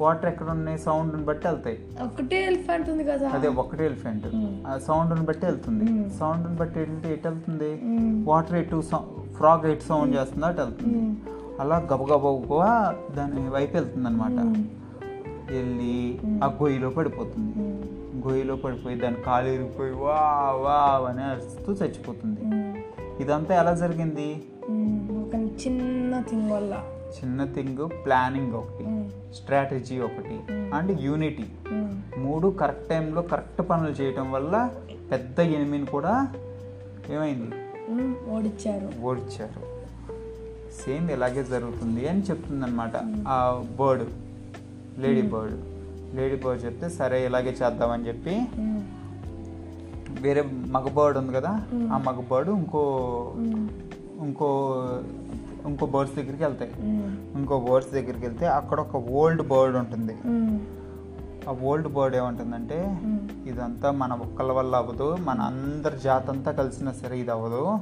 వాటర్ ఎక్కడ ఉన్నాయి సౌండ్ని బట్టి వెళ్తాయి. ఒకటే ఎలిఫెంట్ ఉంది కదా. అదే ఒకటే ఎలిఫెంట్. ఆ సౌండ్ని బట్టి వెళ్తుంది. సౌండ్ని బట్టి వెళ్తే ఎటు వెళ్తుంది. వాటర్ ఎటు ఫ్రాగ్ ఎటు సౌండ్ చేస్తుందో అటు వెళ్తుంది. అలా గబగబగా దాని వైపు వెళ్తుంది అనమాట. వెళ్ళి ఆ గొయ్యిలో పడిపోతుంది. గొయ్యిలో పడిపోయి దాని కాలు ఇరిగిపోయి వా వా అని అరుస్తూ చచ్చిపోతుంది. ఇదంతా ఎలా జరిగింది? చిన్న థింగ్ వల్ల. చిన్న థింగ్ ప్లానింగ్ ఒకటి. స్ట్రాటజీ ఒకటి అండ్ యూనిటీ. మూడు కరెక్ట్ టైంలో కరెక్ట్ పనులు చేయటం వల్ల పెద్ద ఎనిమిని కూడా ఏమైంది. ఓడిచ్చారు. ఓడిచ్చారు. సేమ్ ఇలాగే జరుగుతుంది అని చెప్తుందన్నమాట. ఆ bird lady bird. Lady bird చెప్తే సరే ఇలాగే చేద్దామని చెప్పి. వేరే మగ బర్డ్ ఉంది కదా ఆ మగ బర్డ్ ఇంకో. ఇంకో ఇంకో బర్డ్స్ దగ్గరికి వెళ్తాయి. ఇంకో బర్డ్స్ దగ్గరికి వెళ్తే అక్కడ ఒక ఓల్డ్ బర్డ్ ఉంటుంది. ఆ ఓల్డ్ బర్డ్ ఏమంటుందంటే. ఇదంతా మన ఒక్కల వల్ల అవ్వదు మన అందరి జాతి అంతా కలిసినా సరే ఇది అవ్వదు.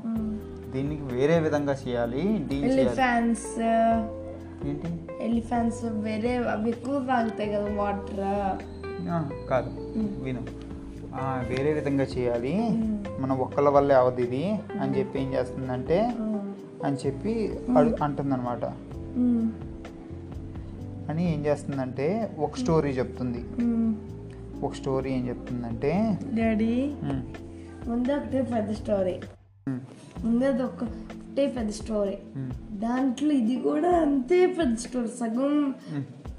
దీనికి వేరే విధంగా చేయాలి ఎలిఫెంట్స్ ఏంటి? ఎలిఫెంట్స్ వేరే అవి ఎక్కువ తాగుతాయి కదా వాటర్. కాదు. విను. వేరే విధంగా చేయాలి. మన ఒక్కల వల్లే అవ్వదు ఇది అని చెప్పి ఏం చేస్తుందంటే అని చెప్పి అంటుందన్నమాట. అని ఏం చేస్తుందంటే ఒక స్టోరీ చెప్తుంది. ఒక స్టోరీ ఏం చెప్తుందంటే డాడీ ముందే ఒకటే పెద్ద స్టోరీ. ముందే అది ఒక- ఒకటే పెద్ద స్టోరీ. దాంట్లో ఇది కూడా అంతే పెద్ద స్టోరీ సగం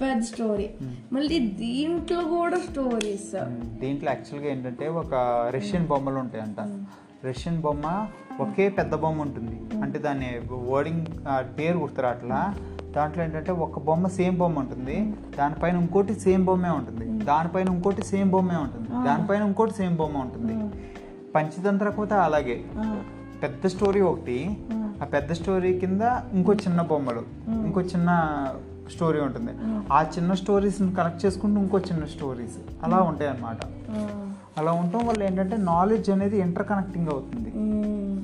పెద్ద స్టోరీ. మళ్ళీ దీంట్లో కూడా స్టోరీస్. దీంట్లో యాక్చువల్గా ఏంటంటే ఒక రష్యన్ బొమ్మలు ఉంటాయంట. రష్యన్ బొమ్మ ఒకే పెద్ద బొమ్మ ఉంటుంది. అంటే దాని వర్డింగ్ పేరు గుర్తురా అట్లా దాంట్లో ఏంటంటే ఒక బొమ్మ సేమ్ బొమ్మ ఉంటుంది. దానిపైన ఇంకోటి సేమ్ బొమ్మే ఉంటుంది. దానిపైన ఇంకోటి సేమ్ బొమ్మే ఉంటుంది. దానిపైన ఇంకోటి సేమ్ బొమ్మ ఉంటుంది. పంచతంత్ర కోత అలాగే. పెద్ద స్టోరీ ఒకటి ఆ. పెద్ద స్టోరీ కింద ఇంకో చిన్న బొమ్మలు ఇంకో చిన్న స్టోరీ ఉంటుంది. ఆ. చిన్న స్టోరీస్ కనెక్ట్ చేసుకుంటూ ఇంకో చిన్న స్టోరీస్ అలా ఉంటాయి అన్నమాట అలా ఉండటం వల్ల ఏంటంటే నాలెడ్జ్ అనేది ఇంటర్ కనెక్టింగ్ అవుతుంది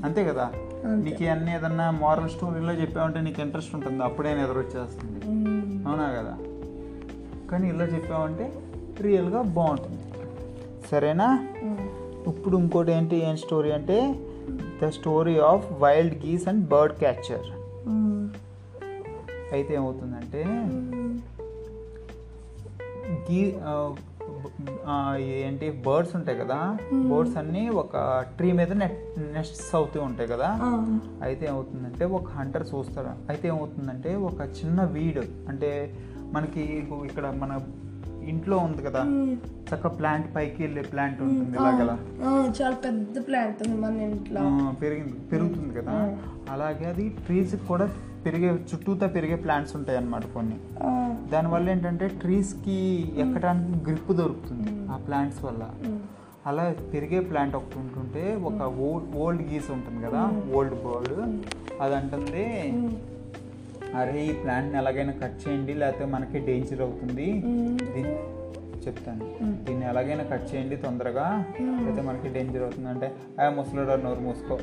అంతే కదా? నీకు అన్ని ఏదన్నా మారల్ స్టోరీలో చెప్పావంటే నీకు ఇంట్రెస్ట్ ఉంటుంది. అప్పుడే నిద్ర వచ్చేస్తుంది. అవునా కదా? కానీ ఇలా చెప్పావంటే రియల్గా బాగుంటుంది. సరేనా? ఇప్పుడు ఇంకోటి ఏంటి? ఏం స్టోరీ అంటే the story of wild geese and bird catcher అయితే ఏమవుతుందంటే గీ ఏంటి బర్డ్స్ ఉంటాయి కదా బర్డ్స్ అన్నీ ఒక ట్రీ మీద నెస్ట్స్ అవుతూ ఉంటాయి కదా. అయితే ఏమవుతుందంటే ఒక హంటర్ చూస్తారు. అయితే ఏమవుతుందంటే ఒక చిన్న వీడ్ అంటే మనకి ఇక్కడ మన ఇంట్లో ఉంది కదా చక్క ప్లాంట్ పైకి వెళ్ళే ప్లాంట్ ఉంటుంది ఇలాగలా చాలా పెద్ద ప్లాంట్ ఉంది మన ఇంట్లో. పెరిగింది పెరుగుతుంది కదా. అలాగే అది ట్రీస్ కూడా పెరిగే చుట్టూతా పెరిగే ప్లాంట్స్ ఉంటాయి అన్నమాట కొన్ని దానివల్ల ఏంటంటే ట్రీస్కి ఎక్కడానికి గ్రిప్ దొరుకుతుంది ఆ ప్లాంట్స్ వల్ల. అలా పెరిగే ప్లాంట్ ఒకటి ఉంటుంటే ఒక ఓల్డ్ ఓల్డ్ గీస్ ఉంటుంది కదా ఓల్డ్ బర్డ్ అది అంటుంది అరే ఈ ప్లాంట్ని ఎలాగైనా కట్ చేయండి లేకపోతే మనకి డేంజర్ అవుతుంది. దీన్ని చెప్తాను. దీన్ని ఎలాగైనా కట్ చేయండి తొందరగా లేకపోతే మనకి డేంజర్ అవుతుంది. అంటే ఆ ముసలిడో నోరు మూసుకో.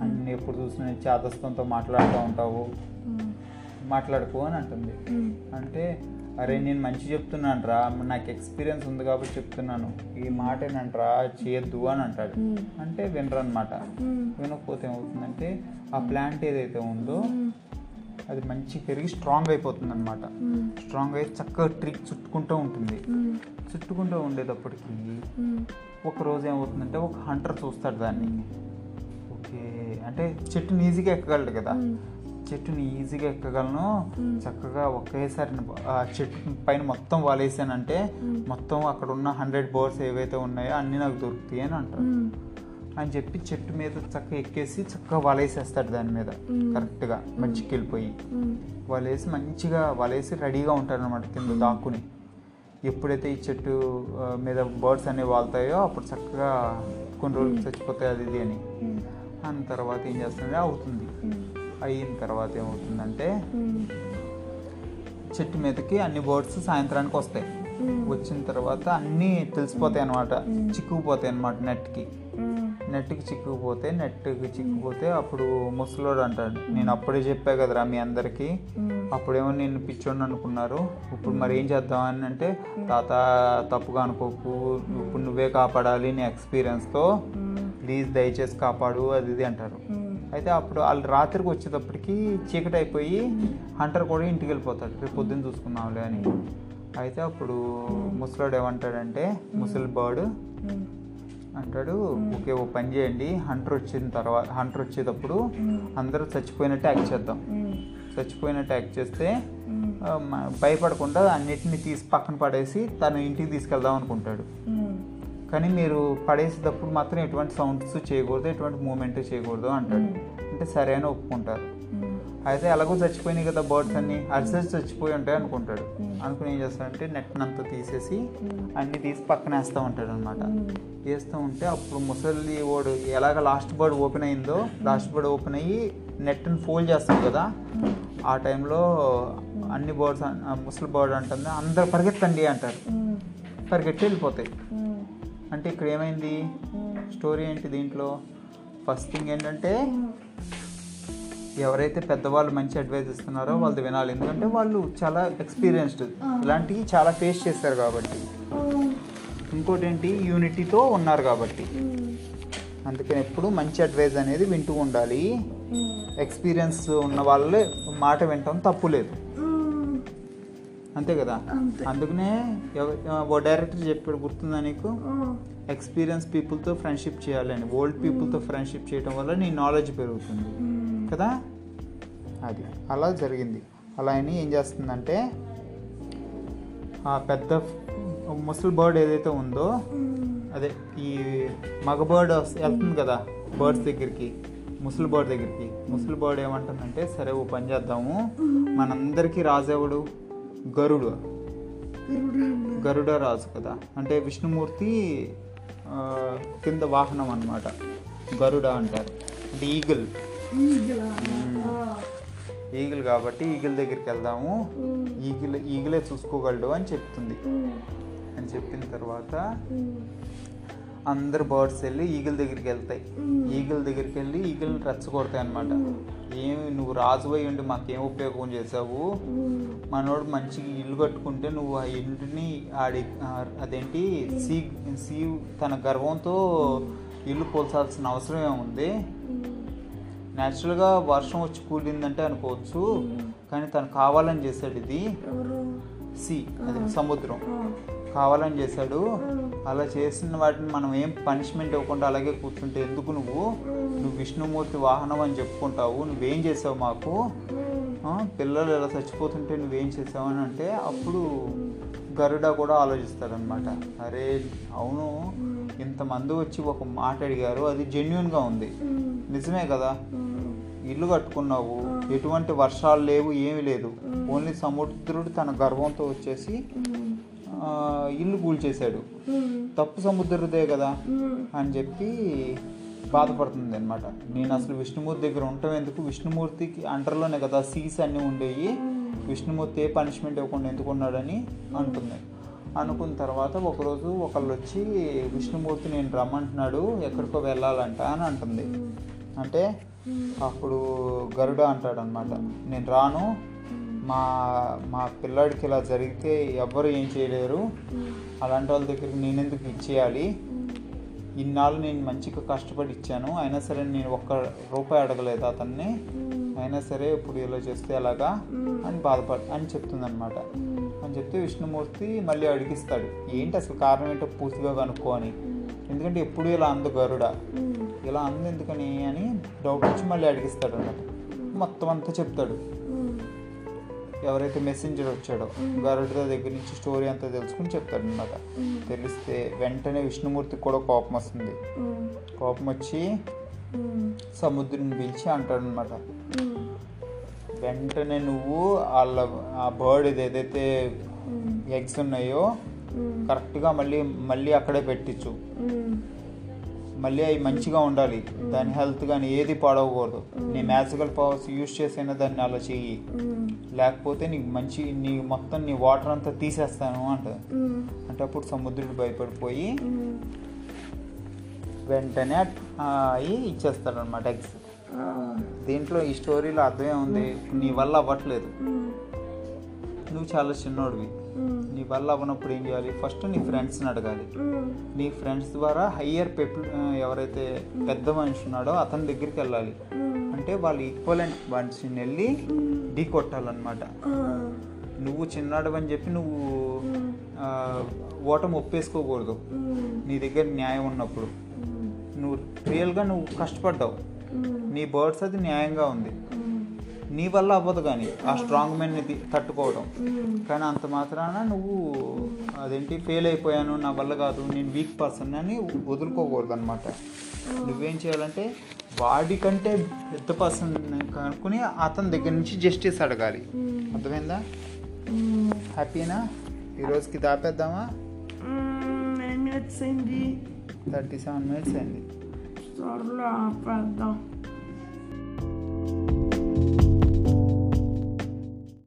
అన్ని ఎప్పుడు చూసిన చేతస్థంతో మాట్లాడుతూ ఉంటావు. మాట్లాడుకో అని అంటుంది. అంటే అరే నేను మంచి చెప్తున్నాను రా నాకు ఎక్స్పీరియన్స్ ఉంది కాబట్టి చెప్తున్నాను. ఈ మాట ఏంటంటరా చేయొద్దు అని అంటాడు. అంటే వినరు అనమాట వినకపోతే ఏమవుతుందంటే ఆ ప్లాంట్ ఏదైతే ఉందో అది మంచి పెరిగి స్ట్రాంగ్ అయిపోతుంది అనమాట స్ట్రాంగ్ అయి చక్కగా ట్రీ చుట్టుకుంటూ ఉంటుంది. చుట్టుకుంటూ ఉండేటప్పటికి ఒక రోజు ఏమవుతుందంటే ఒక హంటర్ చూస్తాడు దాన్ని. అంటే చెట్టుని ఈజీగా ఎక్కగలడు కదా. చెట్టుని ఈజీగా ఎక్కగలను. చక్కగా ఒకేసారి ఆ చెట్టు పైన మొత్తం వాలేసానంటే మొత్తం అక్కడ ఉన్న హండ్రెడ్ బర్డ్స్ ఏవైతే ఉన్నాయో అన్నీ నాకు దొరుకుతాయి అని అంటారు. అని చెప్పి చెట్టు మీద చక్కగా ఎక్కేసి చక్కగా వలేసేస్తాడు దాని మీద. కరెక్ట్గా మంచికి వెళ్ళిపోయి వలేసి మంచిగా వలేసి రెడీగా ఉంటాడు అనమాట కింద దాక్కుని. ఎప్పుడైతే ఈ చెట్టు మీద బర్డ్స్ అనేవి వాళ్తాయో అప్పుడు చక్కగా కొన్ని రోజులు చచ్చిపోతాయి అది ఇది అని. అన్న తర్వాత ఏం చేస్తుందంటే అవుతుంది. అయిన తర్వాత ఏమవుతుందంటే చెట్టు మీదకి అన్ని బర్డ్స్ సాయంత్రానికి వస్తాయి. వచ్చిన తర్వాత అన్నీ తెలిసిపోతాయి అనమాట చిక్కుకుపోతాయి అనమాట నెట్కి. నెట్కి చిక్కుకుపోతే నెట్కి చిక్కుపోతే అప్పుడు ముసలోడు అంటాడు నేను అప్పుడే చెప్పా కదరా మీ అందరికీ. అప్పుడేమో నేను పిచ్చోడిని అనుకున్నారు. ఇప్పుడు మరి ఏం చేద్దాం అని అంటే తాత తప్పుగా అనుకోకు. ఇప్పుడు నువ్వే కాపాడాలి నీ ఎక్స్పీరియన్స్తో ప్లీజ్ దయచేసి కాపాడు అది ఇది అంటారు. అయితే అప్పుడు వాళ్ళు రాత్రికి వచ్చేటప్పటికి చీకటి అయిపోయి హంటర్ కూడా ఇంటికి వెళ్ళిపోతాడు. రేపు పొద్దున్న చూసుకుందాంలే అని. అయితే అప్పుడు ముసలాడు ఏమంటాడంటే ముసలి బర్డ్ అంటాడు ఓకే ఓ పని చేయండి. హంటర్ వచ్చిన తర్వాత హంటర్ వచ్చేటప్పుడు అందరూ చచ్చిపోయినట్టు యాక్ట్ చేద్దాం. చచ్చిపోయినట్టు యాక్ట్ చేస్తే భయపడకుండా అన్నిటిని తీసి పక్కన పడేసి తను ఇంటికి తీసుకెళ్దాం అనుకుంటాడు. కానీ మీరు పడేసేటప్పుడు మాత్రం ఎటువంటి సౌండ్స్ చేయకూడదు ఎటువంటి మూమెంట్ చేయకూడదు అంటాడు. అంటే సరే అని ఒప్పుకుంటారు. అయితే ఎలాగో చచ్చిపోయినాయి కదా బర్డ్స్ అన్ని అరిసేసి చచ్చిపోయి ఉంటాయి అనుకుంటాడు. అనుకుని ఏం చేస్తాడంటే నెట్ అంతా తీసేసి అన్ని తీసి పక్కన వేస్తూ ఉంటాడు అనమాట వేస్తూ ఉంటే అప్పుడు ముసలి ఓడు ఎలాగ లాస్ట్ బర్డ్ ఓపెన్ అయిందో లాస్ట్ బర్డ్ ఓపెన్ అయ్యి నెట్ని ఫోల్డ్ చేస్తాం కదా. ఆ టైంలో అన్ని బర్డ్స్ ముసలి బర్డ్ అంటుంది అందరు పరిగెత్తండి అంటారు. పరిగెట్టి వెళ్ళిపోతాయి. అంటే ఇక్కడ ఏమైంది? స్టోరీ ఏంటి దీంట్లో? ఫస్ట్ థింగ్ ఏంటంటే ఎవరైతే పెద్దవాళ్ళు మంచి అడ్వైస్ ఇస్తున్నారో వాళ్ళది వినాలి. ఎందుకంటే వాళ్ళు చాలా ఎక్స్పీరియన్స్డ్ ఇలాంటివి చాలా ఫేస్ చేస్తారు కాబట్టి. ఇంకోటి ఏంటి యూనిటీతో ఉన్నారు కాబట్టి. అందుకని ఎప్పుడు మంచి అడ్వైస్ అనేది వింటూ ఉండాలి. ఎక్స్పీరియన్స్ ఉన్న వాళ్ళే మాట వినటం తప్పు లేదు. అంతే కదా? అందుకనే ఓ డైరెక్టర్ చెప్పాడు గుర్తుందా నీకు? ఎక్స్పీరియన్స్ పీపుల్తో ఫ్రెండ్షిప్ చేయాలని ఓల్డ్ పీపుల్తో ఫ్రెండ్షిప్ చేయడం వల్ల నీ నాలెడ్జ్ పెరుగుతుంది. కదా? అది అలా జరిగింది. అలా అని ఏం చేస్తుందంటే ఆ పెద్ద ముసలి బర్డ్ ఏదైతే ఉందో అదే ఈ మగ బర్డ్ వెళ్తుంది కదా బర్డ్స్ దగ్గరికి ముసలి బర్డ్ దగ్గరికి. ముసలి బర్డ్ ఏమంటుందంటే సరే ఓ పని చేద్దాము మనందరికీ రాజెవడు గరుడు. గరుడ. రాజు కదా. అంటే విష్ణుమూర్తి కింద వాహనం అన్నమాట. గరుడ అంటారు. అంటే ఈగిల్. ఈగిల్? కాబట్టి ఈగిల్ దగ్గరికి వెళ్దాము. ఈగిల్ ఈగిలే చూసుకోగలడు అని చెప్తుంది. అని చెప్పిన తర్వాత అందరు బర్డ్స్ వెళ్ళి ఈగిల్ దగ్గరికి వెళ్తాయి. ఈగిల్ దగ్గరికి వెళ్ళి ఈగిల్ని రెచ్చగొడతాయి అనమాట ఏమి నువ్వు రాజు అయి ఉండి మాకేం ఉపయోగం చేసావు మనోడు మంచిగా ఇల్లు కట్టుకుంటే నువ్వు ఆ ఇంటిని ఆడి అదేంటి సీ సీ తన గర్వంతో ఇల్లు పోల్చాల్సిన అవసరం ఏముంది? న్యాచురల్గా వర్షం వచ్చి కూలిందంటే అనుకోవచ్చు. కానీ తను కావాలని చేశాడు ఇది. సి అదే సముద్రం. కావాలని చేశాడు. అలా చేసిన వాటిని మనం ఏం పనిష్మెంట్ ఇవ్వకుండా అలాగే కూర్చుంటే ఎందుకు నువ్వు? నువ్వు విష్ణుమూర్తి వాహనం అని చెప్పుకుంటావు నువ్వేం చేసావు మాకు? పిల్లలు ఇలా చచ్చిపోతుంటే నువ్వేం చేసావు అని అంటే అప్పుడు గరుడ కూడా ఆలోచిస్తాడనమాట అరే అవును ఇంతమంది వచ్చి ఒక మాట అడిగారు అది జెన్యున్గా ఉంది. నిజమే కదా? ఇల్లు కట్టుకున్నావు ఎటువంటి వర్షాలు లేవు ఏమీ లేదు. ఓన్లీ సముద్రుడు తన గర్వంతో వచ్చేసి ఇల్లు కూల్చేశాడు. తప్పు సముద్రదే కదా అని చెప్పి బాధపడుతుంది అనమాట నేను అసలు విష్ణుమూర్తి దగ్గర ఉండటం ఎందుకు? విష్ణుమూర్తికి అండర్లోనే కదా సీస్ అన్నీ ఉండేవి విష్ణుమూర్తి ఏ పనిష్మెంట్ ఇవ్వకుండా ఎందుకు ఉన్నాడని అంటుంది అనుకున్న తర్వాత ఒకరోజు ఒకళ్ళు వచ్చి విష్ణుమూర్తి నేను రమ్మంటున్నాడు ఎక్కడికో వెళ్ళాలంట అని అంటుంది. అంటే అప్పుడు గరుడ అంటాడనమాట నేను రాను మా మా పిల్లాడికి ఇలా జరిగితే ఎవ్వరు ఏం చేయలేరు. అలాంటి వాళ్ళ దగ్గరికి నేను ఎందుకు ఇచ్చేయాలి ఇన్నాళ్ళు నేను మంచిగా కష్టపడి ఇచ్చాను. అయినా సరే నేను ఒక్క రూపాయి అడగలేదు అతన్ని. అయినా సరే ఇప్పుడు ఇలా చేస్తే ఎలాగా? అని బాధపడ అని చెప్తుంది అనమాట అని చెప్తే విష్ణుమూర్తి మళ్ళీ అడిగిస్తాడు. ఏంటి అసలు కారణం ఏంటో పూర్తిగా కనుక్కో అని. ఎందుకంటే ఎప్పుడు ఇలా అందు గరుడ. ఇలా అందు ఎందుకని అని డౌట్ వచ్చి మళ్ళీ అడిగిస్తాడు అనమాట మొత్తం అంతా చెప్తాడు. ఎవరైతే మెసెంజర్ వచ్చాడో గరుడ దగ్గర నుంచి స్టోరీ అంతా తెలుసుకుని చెప్తాడు అనమాట తెలిస్తే వెంటనే విష్ణుమూర్తికి కూడా కోపం వస్తుంది. కోపం వచ్చి సముద్రుని పిలిచి అంటాడు అనమాట వెంటనే నువ్వు వాళ్ళ ఆ బర్డ్ ఏదైతే ఎగ్స్ ఉన్నాయో కరెక్ట్గా మళ్ళీ మళ్ళీ అక్కడే పెట్టించు. మళ్ళీ అవి మంచిగా ఉండాలి. దాని హెల్త్ కానీ ఏది పాడవకూడదు. నీ మ్యాజికల్ పవర్స్ యూజ్ చేసైనా దాన్ని అలా చెయ్యి. లేకపోతే నీకు మంచి నీ మొత్తం నీ వాటర్ అంతా తీసేస్తాను అంటది. అంటే అప్పుడు సముద్రుడు భయపడిపోయి వెంటనే అవి ఇచ్చేస్తాడు అనమాట ఎగ్స్. దీంట్లో ఈ స్టోరీలో అర్థమే ఉంది. నీ వల్ల అవ్వట్లేదు. నువ్వు చాలా చిన్నోడివి. నీ వల్ల అవ్వనప్పుడు ఏం చేయాలి? ఫస్ట్ నీ ఫ్రెండ్స్ని అడగాలి. నీ ఫ్రెండ్స్ ద్వారా హయ్యర్ పెపుల్ ఎవరైతే పెద్ద మనిషి ఉన్నాడో అతని దగ్గరికి వెళ్ళాలి. అంటే వాళ్ళు ఈక్వలెంట్ మనిషిని వెళ్ళి ఢీ కొట్టాలన్నమాట. నువ్వు చిన్నాడు అని చెప్పి నువ్వు ఆ, ఓటమి ఒప్పేసుకోకూడదు. నీ దగ్గర న్యాయం ఉన్నప్పుడు. నువ్వు రియల్గా నువ్వు కష్టపడ్డావు. నీ బర్డ్స్ అది న్యాయంగా ఉంది. నీ వల్ల అవ్వదు కానీ ఆ స్ట్రాంగ్ మెన్ని తట్టుకోవడం కానీ అంత మాత్రాన నువ్వు అదేంటి ఫెయిల్ అయిపోయాను నా వల్ల కాదు నేను వీక్ పర్సన్ అని వదులుకోకూడదు అనమాట నువ్వేం చేయాలంటే వాడికంటే పెద్ద పర్సన్ కనుక్కుని అతని దగ్గర నుంచి జస్టిస్ అడగాలి. అర్థమైందా? హ్యాపీనా? ఈరోజుకి దాపేద్దామా? థర్టీ సెవెన్ మినిట్స్ అయింది. త్వరలో ఆపేద్దాం.